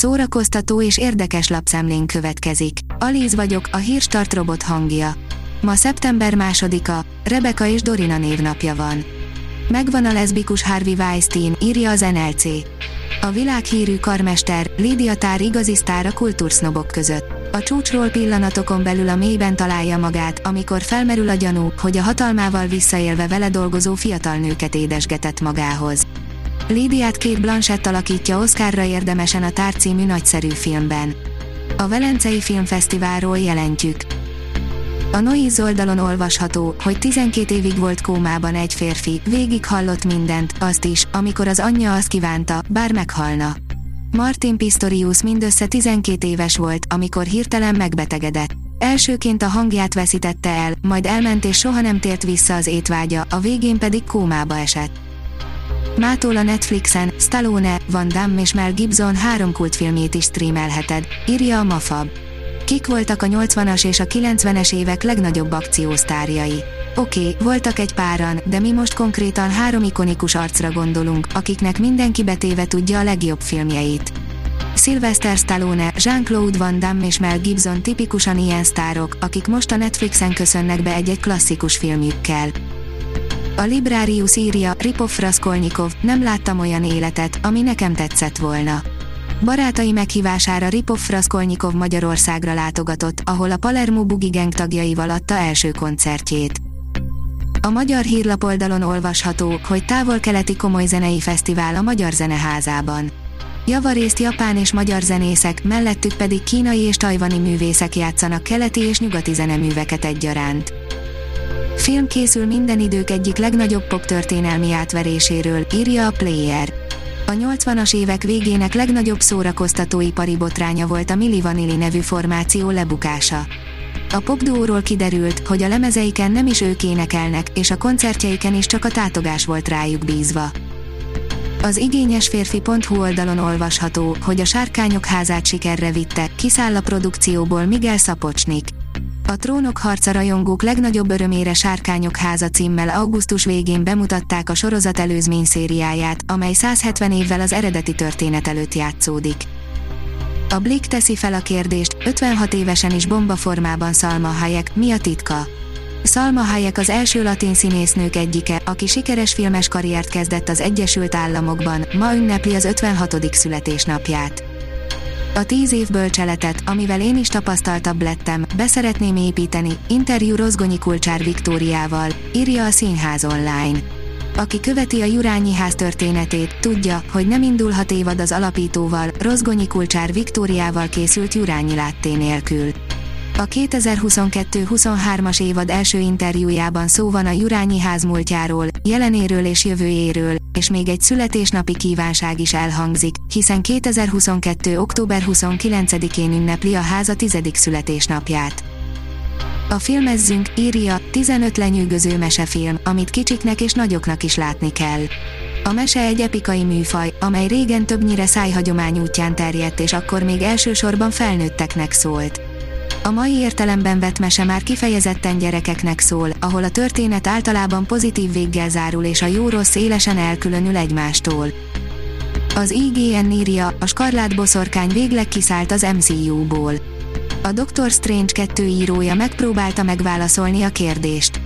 szórakoztató és érdekes lapszemlén következik. Alíz vagyok, a hírstart robot hangja. Ma szeptember másodika, Rebeka és Dorina névnapja van. Megvan a leszbikus Harvey Weinstein, írja az NLC. A világhírű karmester, Lídia Tár igazi sztár a kultúrsznobok között. A csúcsról pillanatokon belül a mélyben találja magát, amikor felmerül a gyanú, hogy a hatalmával visszaélve vele dolgozó fiatal nőket édesgetett magához. Lídiát két Blanchett alakítja Oscarra érdemesen a Tár című nagyszerű filmben. A Velencei Filmfesztiválról jelentjük. A Noiz oldalon olvasható, hogy 12 évig volt kómában egy férfi, végig hallott mindent, azt is, amikor az anyja azt kívánta, bár meghalna. Martin Pistorius mindössze 12 éves volt, amikor hirtelen megbetegedett. Elsőként a hangját veszítette el, majd elment és soha nem tért vissza az étvágya, a végén pedig kómába esett. Mától a Netflixen, Stallone, Van Damme és Mel Gibson három kultfilmjét is streamelheted, írja a Mafab. Kik voltak a 80-as és a 90-es évek legnagyobb akciósztárjai? Oké, okay, voltak egy páran, de mi most konkrétan három ikonikus arcra gondolunk, akiknek mindenki betéve tudja a legjobb filmjeit. Sylvester Stallone, Jean-Claude Van Damme és Mel Gibson tipikusan ilyen sztárok, akik most a Netflixen köszönnek be egy-egy klasszikus filmjükkel. A Librarius írja, Ripov Raskolnikov, nem láttam olyan életet, ami nekem tetszett volna. Barátai meghívására Ripov Raskolnikov Magyarországra látogatott, ahol a Palermo Bugi Gang tagjaival adta első koncertjét. A magyar hírlapoldalon olvasható, hogy távol-keleti komoly zenei fesztivál a Magyar Zeneházában. Javarészt japán és magyar zenészek, mellettük pedig kínai és tajvani művészek játszanak keleti és nyugati zeneműveket egyaránt. Film készül minden idők egyik legnagyobb pop történelmi átveréséről, írja a Player. A 80-as évek végének legnagyobb szórakoztatóipari botránya volt a Milli Vanilli nevű formáció lebukása. A popduóról kiderült, hogy a lemezeiken nem is ők énekelnek, és a koncertjeiken is csak a tátogás volt rájuk bízva. Az igényes férfi.hu oldalon olvasható, hogy a Sárkányok házát sikerre vitte, kiszáll a produkcióból Miguel Szapocsnik. A Trónok harca rajongók legnagyobb örömére Sárkányok háza címmel augusztus végén bemutatták a sorozat előzmény szériáját, amely 170 évvel az eredeti történet előtt játszódik. A Blick teszi fel a kérdést, 56 évesen is bombaformában Salma Hayek, mi a titka? Salma Hayek az első latin színésznők egyike, aki sikeres filmes karriert kezdett az Egyesült Államokban, ma ünnepli az 56. születésnapját. A tíz év bölcseletet, amivel én is tapasztaltabb lettem, beszeretném építeni, interjú Rozgonyi Kulcsár Viktóriával, írja a Színház online. Aki követi a Jurányi ház történetét, tudja, hogy nem indulhat évad az alapítóval, Rozgonyi Kulcsár Viktóriával készült Jurányi látté nélkül. A 2022-23-as évad első interjújában szó van a Jurányi ház múltjáról, jelenéről és jövőjéről, és még egy születésnapi kívánság is elhangzik, hiszen 2022. október 29-én ünnepli a háza tizedik születésnapját. A filmezzünk, írja, 15 lenyűgöző mesefilm, amit kicsiknek és nagyoknak is látni kell. A mese egy epikai műfaj, amely régen többnyire szájhagyomány útján terjedt és akkor még elsősorban felnőtteknek szólt. A mai értelemben vett mese már kifejezetten gyerekeknek szól, ahol a történet általában pozitív véggel zárul és a jó-rossz élesen elkülönül egymástól. Az IGN írja, a skarlát boszorkány végleg kiszállt az MCU-ból. A Doctor Strange 2 írója megpróbálta megválaszolni a kérdést.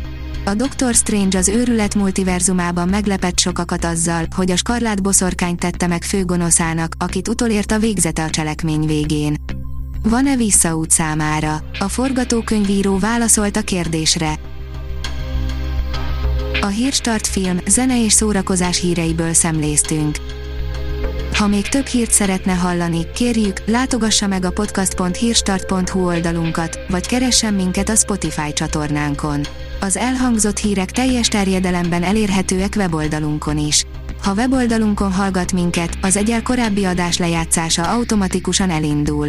A Doctor Strange az őrület multiverzumában meglepett sokakat azzal, hogy a skarlát boszorkány tette meg főgonoszának, akit utolért a végzete a cselekmény végén. Van-e visszaút számára? A forgatókönyvíró válaszolt a kérdésre. A Hírstart film, zene és szórakozás híreiből szemléztünk. Ha még több hírt szeretne hallani, kérjük, látogassa meg a podcast.hírstart.hu oldalunkat, vagy keressen minket a Spotify csatornánkon. Az elhangzott hírek teljes terjedelemben elérhetőek weboldalunkon is. Ha weboldalunkon hallgat minket, az egyel korábbi adás lejátszása automatikusan elindul.